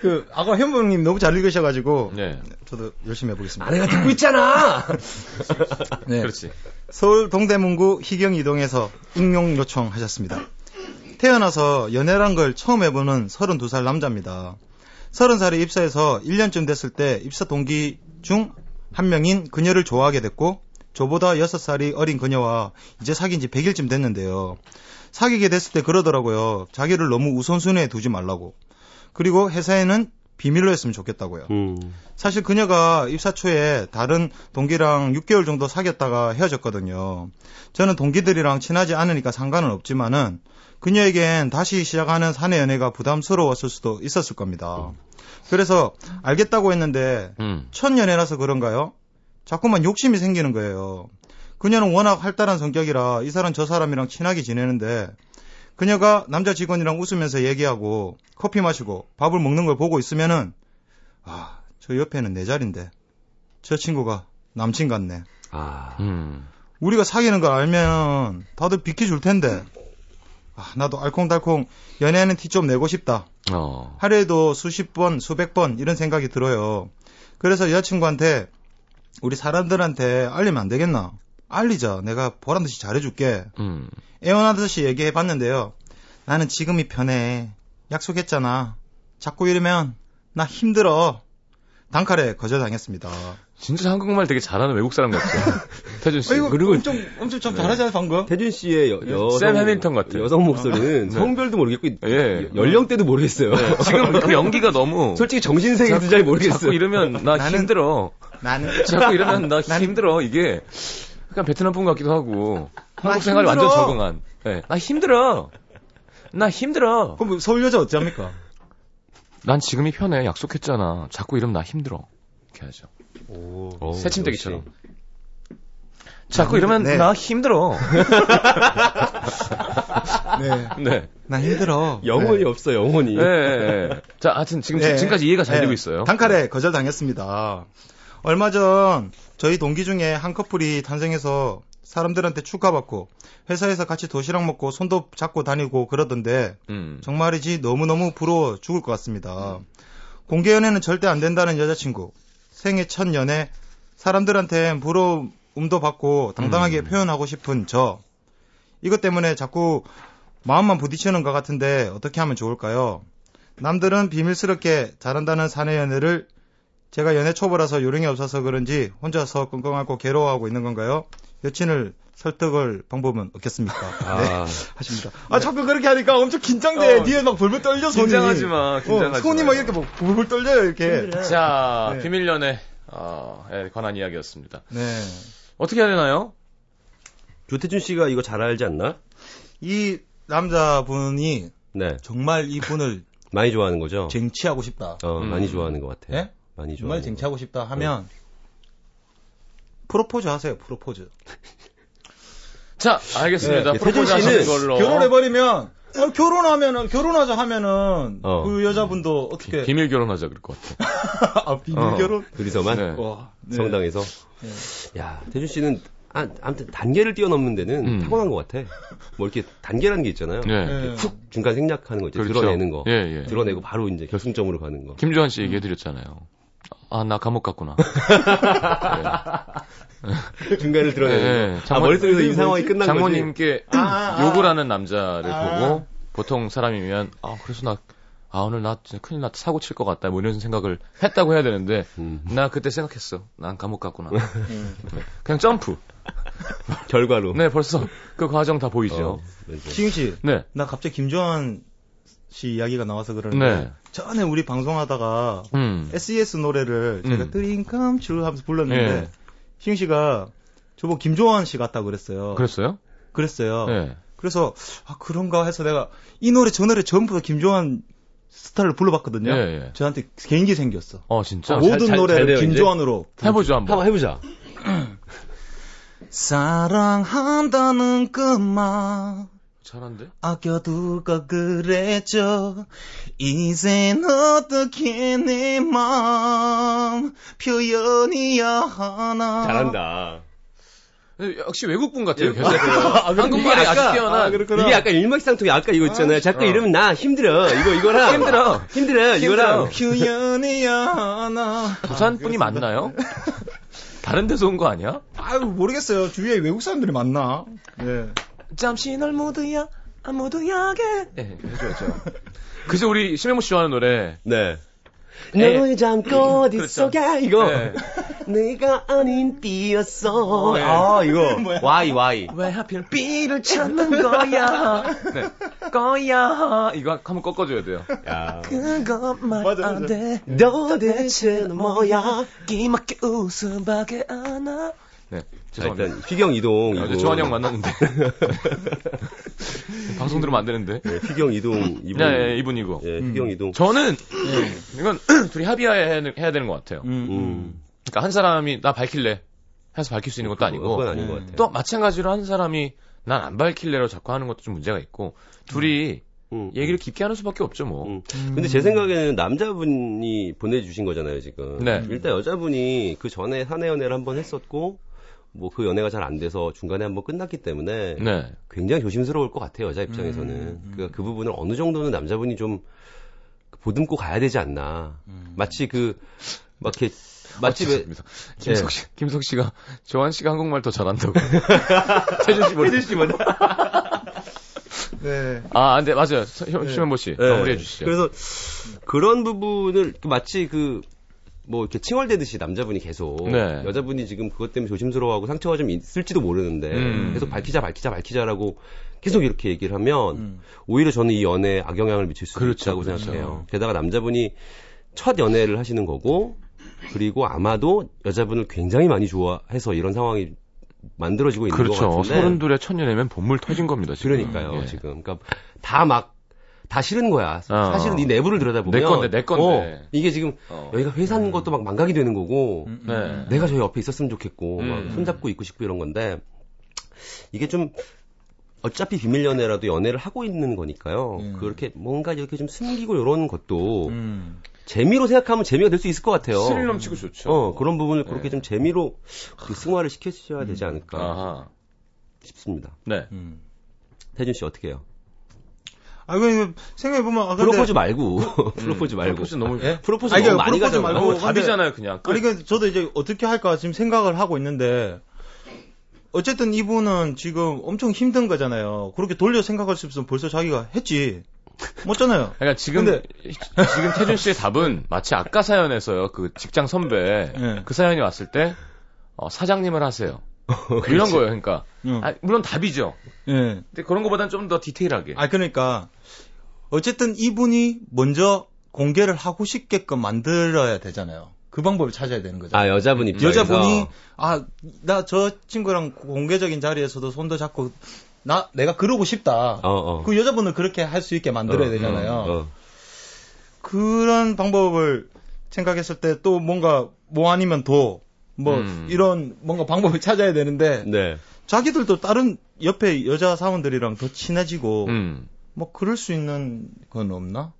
그, 아까 현봉님 너무 잘 읽으셔가지고, 네. 저도 열심히 해보겠습니다. 아내가 듣고 있잖아! [LAUGHS] 네. 그렇지. 서울 동대문구 희경 이동에서 익명 요청하셨습니다. 태어나서 연애란 걸 처음 해보는 32살 남자입니다. 30살에 입사해서 1년쯤 됐을 때 입사 동기 중 한 명인 그녀를 좋아하게 됐고, 저보다 6살이 어린 그녀와 이제 사귄 지 100일쯤 됐는데요. 사귀게 됐을 때 그러더라고요. 자기를 너무 우선순위에 두지 말라고. 그리고 회사에는 비밀로 했으면 좋겠다고요. 음. 사실 그녀가 입사 초에 다른 동기랑 6개월 정도 사귀었다가 헤어졌거든요. 저는 동기들이랑 친하지 않으니까 상관은 없지만은 그녀에겐 다시 시작하는 사내 연애가 부담스러웠을 수도 있었을 겁니다. 그래서 알겠다고 했는데 음. 첫 연애라서 그런가요? 자꾸만 욕심이 생기는 거예요. 그녀는 워낙 활달한 성격이라 이 사람 저 사람이랑 친하게 지내는데 그녀가 남자 직원이랑 웃으면서 얘기하고 커피 마시고 밥을 먹는 걸 보고 있으면은 아, 저 옆에는 내 자리인데 저 친구가 남친 같네. 아. 음. 우리가 사귀는 걸 알면 다들 비켜줄 텐데. 아, 나도 알콩달콩 연애하는 티 좀 내고 싶다. 어. 하루에도 수십 번, 수백 번 이런 생각이 들어요. 그래서 여자친구한테 우리 사람들한테 알리면 안 되겠나? 알리자. 내가 보란 듯이 잘해줄게. 음. 애원하듯이 얘기해봤는데요. 나는 지금이 편해. 약속했잖아. 자꾸 이러면 나 힘들어. 단칼에 거절당했습니다. 진짜 한국말 되게 잘하는 외국 사람 같죠. [LAUGHS] 태준 씨. 어, 그리고- 엄청 엄청 참 잘하잖아요 방금. 태준 씨의 여, 여성, 샘 해밀턴 같아. 여성 목소리는 성별도 모르겠고 예. 연령대도 모르겠어요. 지금 [LAUGHS] 그 연기가 너무 솔직히 정신세계도 잘 모르겠어요. 자꾸 이러면 나 나는- 힘들어. 나는 자꾸 이러면 나 힘들어. 이게 약간 베트남 분 같기도 하고 한국 생활에 힘들어. 완전 적응한. 네. 나 힘들어. 나 힘들어. 그럼 뭐 서울 여자 어찌합니까? 난 지금이 편해. 약속했잖아. 자꾸 이러면 나 힘들어. 이렇게 하죠. 오, 어, 새침대기처럼. 자꾸 이러면 네. 나 힘들어. [LAUGHS] 네. 네. 나 힘들어. 영혼이 없어 영혼이. 네, 네, 네. 자, 하여튼 지금 네. 지금까지 이해가 잘 네. 되고 있어요. 단칼에 거절당했습니다. 얼마 전 저희 동기 중에 한 커플이 탄생해서 사람들한테 축하받고 회사에서 같이 도시락 먹고 손도 잡고 다니고 그러던데 음. 정말이지 너무너무 부러워 죽을 것 같습니다. 공개 연애는 절대 안 된다는 여자친구. 생애 첫 연애. 사람들한테 부러움도 받고 당당하게 음. 표현하고 싶은 저. 이것 때문에 자꾸 마음만 부딪히는 것 같은데 어떻게 하면 좋을까요? 남들은 비밀스럽게 잘한다는 사내 연애를 제가 연애 초보라서 요령이 없어서 그런지 혼자서 끙끙 앓고 괴로워하고 있는 건가요? 여친을 설득을 방법은 없겠습니까? 네. 아, 하십니다. 아, 자꾸 그렇게 하니까 엄청 긴장돼. 어. 뒤에 막 벌벌 떨려, 손이. 긴장하지 마, 긴장하지 어, 손이 마. 막 이렇게 막 벌벌 떨려요, 이렇게. 자, 네. 비밀 연애 어, 에 관한 이야기였습니다. 네. 어떻게 해야 되나요? 조태준 씨가 이거 잘 알지 않나? 이 남자분이 네. 정말 이분을 [LAUGHS] 많이 좋아하는 거죠? 쟁취하고 싶다. 어, 음. 많이 좋아하는 것 같아요. 예? 많이 정말 좋아하는 쟁취하고 싶다 하면 프로포즈 하세요, 프로포즈. [LAUGHS] 자, 알겠습니다. 네, 프로포즈 태준 하시는 씨는 걸로. 결혼해버리면, 어, 결혼하면은, 결혼하자 하면은, 어. 그 여자분도 어떻게. 비 밀 결혼하자 그럴 것 같아. [LAUGHS] 아, 비밀 어. 결혼? 거. 둘이서만 네. 와. 네. 성당에서. 야, 태준 씨는 아, 아무튼 단계를 뛰어넘는 데는 음. 타고난 것 같아. 뭐 이렇게 단계라는 게 있잖아요. 네. 네. 훅 중간 생략하는 거 있죠. 그렇죠. 드러내는 거. 예, 예. 드러내고 바로 이제 결승점으로 가는 거. 김조한 씨 얘기해드렸잖아요. 아, 나 감옥 갔구나. [LAUGHS] 중간을 드러내는 네, 거. 아, 장모- 머릿속에서 이 상황이 끝난 거지. 장모님께 아, 아. 욕을 하는 남자를 아. 보고 보통 사람이면 아 그래서 나 아 오늘 나 진짜 큰일 났다 사고 칠 것 같다 뭐 이런 생각을 했다고 해야 되는데 음. 나 그때 생각했어 난 감옥 갔구나 음. 네. [LAUGHS] 그냥 점프 [LAUGHS] 결과로. 네 벌써 그 과정 다 보이죠 어, 맞아요. 시경 씨, 네 나 갑자기 김조한 씨 이야기가 나와서 그러는데 네. 전에 우리 방송하다가 음. SES 노래를 제가 음. 드림 컴츄 하면서 불렀는데 예. 시경 씨가 저보고 김조한 씨 같다 그랬어요. 그랬어요? 그랬어요. 네. 그래서 아 그런가 해서 내가 이 노래 저 노래 전부 다 김조한 스타일을 불러봤거든요. 예, 예. 저한테 개인기 생겼어. 어 진짜 뭐- 모든 잘- 잘 노래를 돼요, 이제? 김조한으로 해보죠 한번 한번 해보자. [CLEARS THROAT] 사랑한다는 그말 잘한데? 아껴둘 걸 그랬죠 이젠 어떻게 내 마음 표현이야 하나 잘한다. 역시 외국분 같아요 예, 계속 [LAUGHS] 아, 한국말이 아주 뛰어난 아. 이게 약간 일맥상통이 아까 이거 있잖아요. 자꾸 어. 이러면 나 힘들어. 이거 이거랑 힘들어. 힘들어. 이거랑 표현이야 하나 부산 분이 맞나요? 다른 데서 온 거 아니야? 아유 모르겠어요 주위에 외국 사람들이 많나 네. 잠시 널 모두야 아 모두야게 네, 해줘야죠 그래서 우리 심현무 씨 좋아하는 노래 네. 에. 너의 잠꽃 그렇죠. 속에 이거 네. [LAUGHS] 내가 아닌 삐였어. 네. 아 이거 [LAUGHS] 와이 와이. 왜 하필 B를 찾는 거야 네. 거야 이거 한번 꺾어줘야 돼요 야. 그것만. 안돼 도대체는 뭐야? 기막게 웃음밖에 안아 네 자, 죄송합니다 일단 휘경 이동 어제 이분. 조한이 형 만났는데 [LAUGHS] 방송 들으면 안 되는데 네, 휘경 이동 이분. 네, 이분이고 예, 휘경 이동. 저는 이건 [CLEARS THROAT] 둘이 합의해야 해야 되는 것 같아요. 음. 그러니까 한 사람이 나 밝힐래 해서 밝힐 수 있는 것도 아니고 그건 아닌 것 같아요. 또 마찬가지로 한 사람이 난 안 밝힐래로 자꾸 하는 것도 좀 문제가 있고 둘이 음. 얘기를 깊게 하는 수밖에 없죠 뭐. 음. 근데 제 생각에는 남자분이 보내주신 거잖아요, 지금. 네. 일단 여자분이 그 전에 사내 연애를 한번 했었고, 뭐 그 연애가 잘 안 돼서 중간에 한번 끝났기 때문에 네. 굉장히 조심스러울 것 같아요, 여자 입장에서는. 그러니까 그 부분을 어느 정도는 남자분이 좀 보듬고 가야 되지 않나. 마치 그, 막 이렇게, 마치 왜, 죄송합니다. 김석 씨, 김석 씨가 조한 씨가 한국말 더 잘한다고. [LAUGHS] 태준 씨 모르. 태준 씨 모르. [LAUGHS] 네. 아, 안 돼. 맞아요. 현 네. 심현보 씨. 네. 마무리해 주시죠. 그래서 그런 부분을 그 마치 그 뭐 이렇게 칭얼대듯이 남자분이 계속 네. 여자분이 지금 그것 때문에 조심스러워하고 상처가 좀 있을지도 모르는데 음. 계속 밝히자 밝히자 밝히자라고 계속 이렇게 얘기를 하면 음. 오히려 저는 이 연애에 악영향을 미칠 수도 그렇죠, 있다고 그렇죠. 생각해요. 게다가 남자분이 첫 연애를 하시는 거고 그리고 아마도 여자분을 굉장히 많이 좋아해서 이런 상황이 만들어지고 있는 것 그렇죠. 같은데 서른둘의 천년이면 본물 터진 겁니다. 지금. 그러니까요, 예. 지금. 그러니까 다 막 다 싫은 거야. 어. 사실은 이 내부를 들여다보면 내 건데, 내 건데. 어, 이게 지금 어. 여기가 회사인 것도 막 망각이 되는 거고 음, 네. 음. 내가 저 옆에 있었으면 좋겠고 음. 막 손잡고 있고 싶고 이런 건데 이게 좀 어차피 비밀 연애라도 연애를 하고 있는 거니까요. 음. 그렇게 뭔가 이렇게 좀 숨기고 이런 것도 음. 재미로 생각하면 재미가 될 수 있을 것 같아요. 스릴 넘치고 좋죠. 어, 그런 부분을 그렇게 네. 좀 재미로 그 승화를 시켜주셔야 되지 않을까 아하. 싶습니다. 네. 음. 태준 씨 어떻게 해요? 아, 이거 생각해보면, 아, 근데- 프로포즈 말고 [LAUGHS] 프로포즈 말고 프로포즈 너무 예? 프로포즈 아니, 너무 그러니까 많이 가잖아요. 말고 너무 근데- 답이잖아요, 그냥. 끝. 아니, 그 저도 이제 어떻게 할까 지금 생각을 하고 있는데, 어쨌든 이분은 지금 엄청 힘든 거잖아요. 그렇게 돌려 생각할 수 있으면 벌써 자기가 했지. 못잖아요. [LAUGHS] 그러니까 지금 근데- 지금 태준 씨의 답은 마치 아까 사연에서요. 그 직장 선배 예. 그 사연이 왔을 때 어, 사장님을 하세요. 이런 거예요. 그러니까 응. 아, 물론 답이죠. 예. 근데 그런 것보다는 좀 더 디테일하게. 아, 그러니까, 어쨌든 이분이 먼저 공개를 하고 싶게끔 만들어야 되잖아요. 그 방법을 찾아야 되는 거죠. 아 여자분 입장에서 여자분이, 아, 나 저 친구랑 공개적인 자리에서도 손도 잡고, 나, 내가 그러고 싶다. 어, 어. 그 여자분을 그렇게 할 수 있게 만들어야 어, 되잖아요. 어. 그런 방법을 생각했을 때 또 뭔가 뭐 아니면 도, 뭐 음. 이런 뭔가 방법을 [LAUGHS] 찾아야 되는데 네. 자기들도 다른 옆에 여자 사원들이랑 더 친해지고 음. 뭐 그럴 수 있는 건 없나?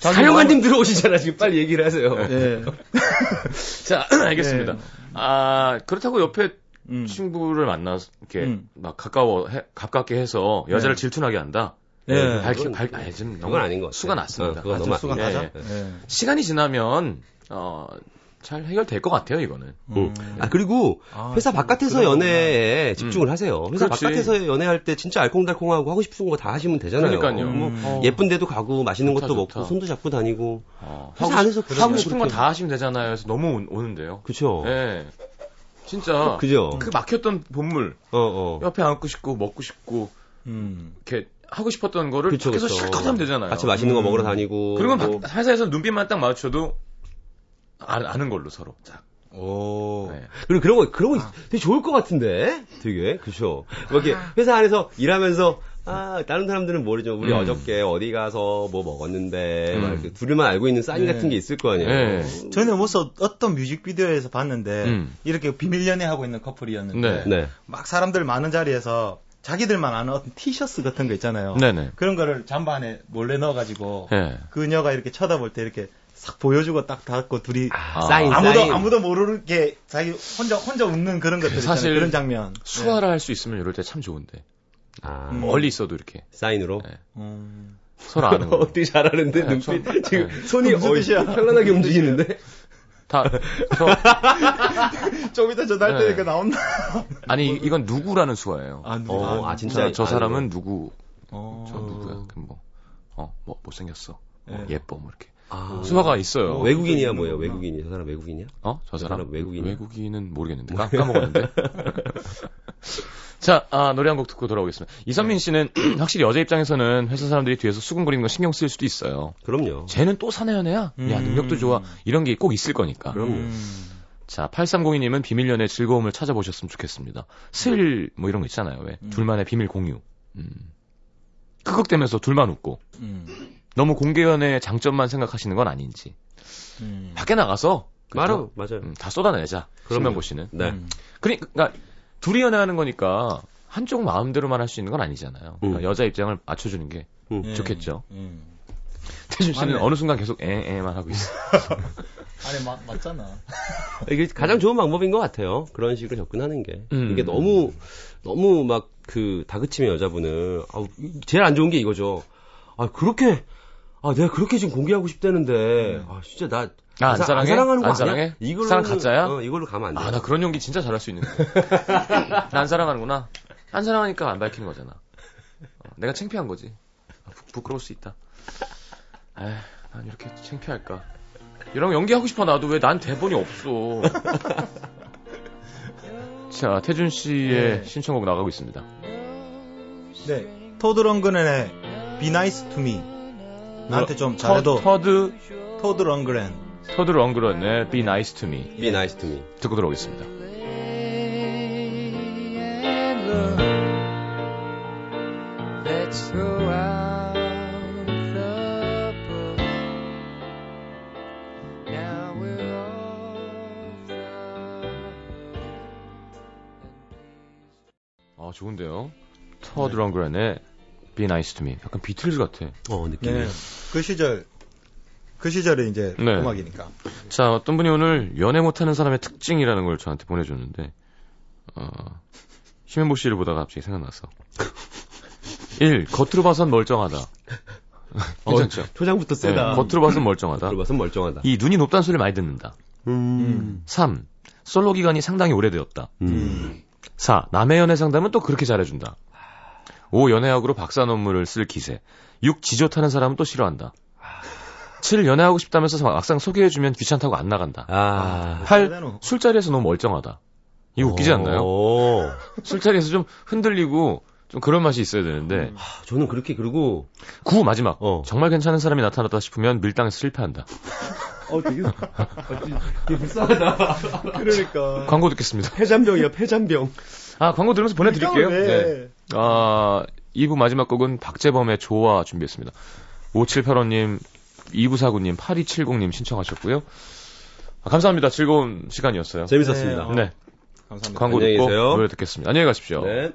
사령관님 들어오시잖아 지금 빨리 얘기를 하세요. 예. [LAUGHS] 자, [CLEARS THROAT] 알겠습니다. 네. 아, 그렇다고 옆에 음. 친구를 만나서 이렇게 음. 막 가까워 해- 가깝게 해서 여자를 네. 질투나게 한다. 예. 밝히 그건- 밝 아, 좀 너무 그건 아닌 것 같아요. 수가 났습니다. 어, 그건 아, 너무 좀 수가 예, 나자. 예. 예. 시간이 지나면 어, 잘 해결될 것 같아요, 이거는. 음. 아 그리고 아, 회사 좀 바깥에서 그런 연애에 집중을 하세요. 회사 그렇지. 바깥에서 연애할 때 진짜 알콩달콩하고 하고 싶은 거 다 하시면 되잖아요. 그러니까요. 뭐 음. 어. 예쁜 데도 가고 맛있는 좋다, 것도 좋다. 먹고 손도 잡고 다니고 어, 회사 하고, 안에서 싶, 하고 싶은 건다 하시면 되잖아요. 그래서 너무 오, 는데요 그쵸. 예. 진짜 그죠. 그 막혔던 본물 어 어. 옆에 앉고 싶고 먹고 싶고 음. 이렇게 하고 싶었던 거를 그쵸, 밖에서 그쵸. 실컷 하면 되잖아요. 같이 맛있는 거 음. 먹으러 다니고. 그리고 뭐막 회사에서 눈빛만 딱 마주쳐도 아, 아는 걸로 서로. 자, 오. 네. 그리고 그런 거 그런 거 되게 좋을 것 같은데. 되게 그죠. 막 이렇게 회사 안에서 일하면서 아 다른 사람들은 모르죠. 우리 음. 어저께 어디 가서 뭐 먹었는데 음. 막 이렇게 둘이만 알고 있는 사인 네. 같은 게 있을 거 아니에요. 네. 전에 무슨 어떤 뮤직비디오에서 봤는데 음. 이렇게 비밀 연애하고 있는 커플이었는데 네. 네. 막 사람들 많은 자리에서 자기들만 아는 어떤 티셔츠 같은 거 있잖아요. 네네. 그런 거를 잠바 안에 몰래 넣어가지고 네. 그녀가 이렇게 쳐다볼 때 이렇게 싹 보여주고 딱 닫고 둘이 아, 아, 사인 아무도 사인. 아무도 모르게 자기 혼자 혼자 웃는 그런 것들. 사실 그런 장면. 수화를 할수 있으면 이럴 때 참 좋은데. 아, 음. 멀리 있어도 이렇게 사인으로. 네. 네. 음. 서로 아는 [LAUGHS] 거. 어떻게 잘하는데 네, 눈빛 손- 지금 네. 손이 무슨 어이, 뜻이야? 현란하게 움직이는데. 다, 저, [LAUGHS] 좀 이따 전화할 네. 때니까 나온다. 아니, 이- 이건 누구라는 수화예요. 아, 누구? 어, 아, 진짜 자, 저 사람은 누구, 어. 저 누구야. 그 뭐, 어, 뭐, 못생겼어. 뭐, 네. 예뻐, 뭐, 이렇게. 아, 수화가 있어요. 외국인이야 뭐예요? 외국인이. 저 사람 외국인이야? 어? 저 사람? 사람 외국인이야? 외국인은 모르겠는데. 까, 까먹었는데. [LAUGHS] 자, 아, 노래 한 곡 듣고 돌아오겠습니다. 이선민 씨는 [CLEARS THROAT] 확실히 여자 입장에서는 회사 사람들이 뒤에서 수근거리는 거 신경 쓸 수도 있어요. 그럼요. 쟤는 또 사내연애야? 야, 음. 능력도 좋아. 이런 게 꼭 있을 거니까. 그럼요. 음. 자, 8302님은 비밀 연애 즐거움을 찾아보셨으면 좋겠습니다. 슬, 뭐 이런 거 있잖아요. 왜? 음. 둘만의 비밀 공유. 음. 크극대면서 둘만 웃고. 음. 너무 공개 연애의 장점만 생각하시는 건 아닌지. 음. 밖에 나가서. 맞아, 맞아요. 음, 다 쏟아내자. 신명보 씨는. 네. 음. 그러니까 둘이 연애하는 거니까 한쪽 마음대로만 할 수 있는 건 아니잖아요. 그러니까 음. 여자 입장을 맞춰주는 게 음. 예. 좋겠죠. 음. 태준 씨는 맞네. 어느 순간 계속 에에만 하고 있어. [LAUGHS] 아니 맞 맞잖아. [LAUGHS] 이게 가장 좋은 방법인 것 같아요. 그런 식으로 접근하는 게. 음. 이게 너무, 너무 막 그 다그치면 여자분은, 아우, 제일 안 좋은 게 이거죠. 아, 그렇게, 아, 내가 그렇게 지금 공개하고 싶다는데, 아, 진짜 나, 아, 안 사- 사랑해? 사랑하는 거안 아니야? 사랑해? 이걸로 사랑 가짜야? 어, 이걸로 가면 안 돼. 아, 나 그런 연기 진짜 잘할 수 있는 거야. [LAUGHS] 나안 사랑하는구나. 안 사랑하니까 안 밝히는 거잖아. 어, 내가 창피한 거지. 아, 부, 부끄러울 수 있다. 에휴, 난 이렇게 창피할까. 이런 거 연기하고 싶어, 나도. 왜 난 대본이 없어. [LAUGHS] 자, 태준 씨의 네. 신청곡 나가고 있습니다. 네. 토드 런그렌의 Be Nice to Me. 나한테 좀 어, 잘해도 터, 드 터드 런그렌 터드 런그렌의 네, Be Nice to Me Be Nice to Me 듣고 들어오겠습니다. 아 좋은데요. 터드 런그렌의 Be Nice to Me. 약간 비틀즈 같아. 어, 느낌이. 네. 그 시절 그 시절의 이제 네. 음악이니까. 자, 어떤 분이 오늘 연애 못하는 사람의 특징이라는 걸 저한테 보내줬는데, 어, 심현보 씨를 보다가 갑자기 생각났어. 1. 겉으로 봐선 멀쩡하다. 괜찮죠? 어, 초장부터 세다. 네, 겉으로 봐선 멀쩡하다. 겉으로 봐선 멀쩡하다. 2. 눈이 높다는 소리를 많이 듣는다. 음. 3. 솔로 기간이 상당히 오래되었다. 음. 4. 남의 연애 상담은 또 그렇게 잘해준다. 5. 연애학으로 박사 논문을 쓸 기세. 6. 지조 타는 사람은 또 싫어한다. 7. 연애하고 싶다면서 막상 소개해주면 귀찮다고 안 나간다. 아. 8. 술자리에서 너무 멀쩡하다. 이거 웃기지 않나요? 오. 술자리에서 좀 흔들리고 좀 그런 맛이 있어야 되는데 아, 저는 그렇게 그리고 9. 마지막. 어. 정말 괜찮은 사람이 나타났다 싶으면 밀당에서 실패한다. 어 되게 되게 불쌍하다. 그러니까. 광고 듣겠습니다. 폐잔병이야 폐잔병. 아, 광고 들으면서 보내드릴게요. 왜? 네. 아, 2부 마지막 곡은 박재범의 조화 준비했습니다. 5785님, 2949님, 8270님 신청하셨고요. 아, 감사합니다. 즐거운 시간이었어요. 재밌었습니다. 네, 어. 네. 감사합니다. 광고 안녕히 듣고 계세요. 노래 듣겠습니다. 안녕히 가십시오. 네.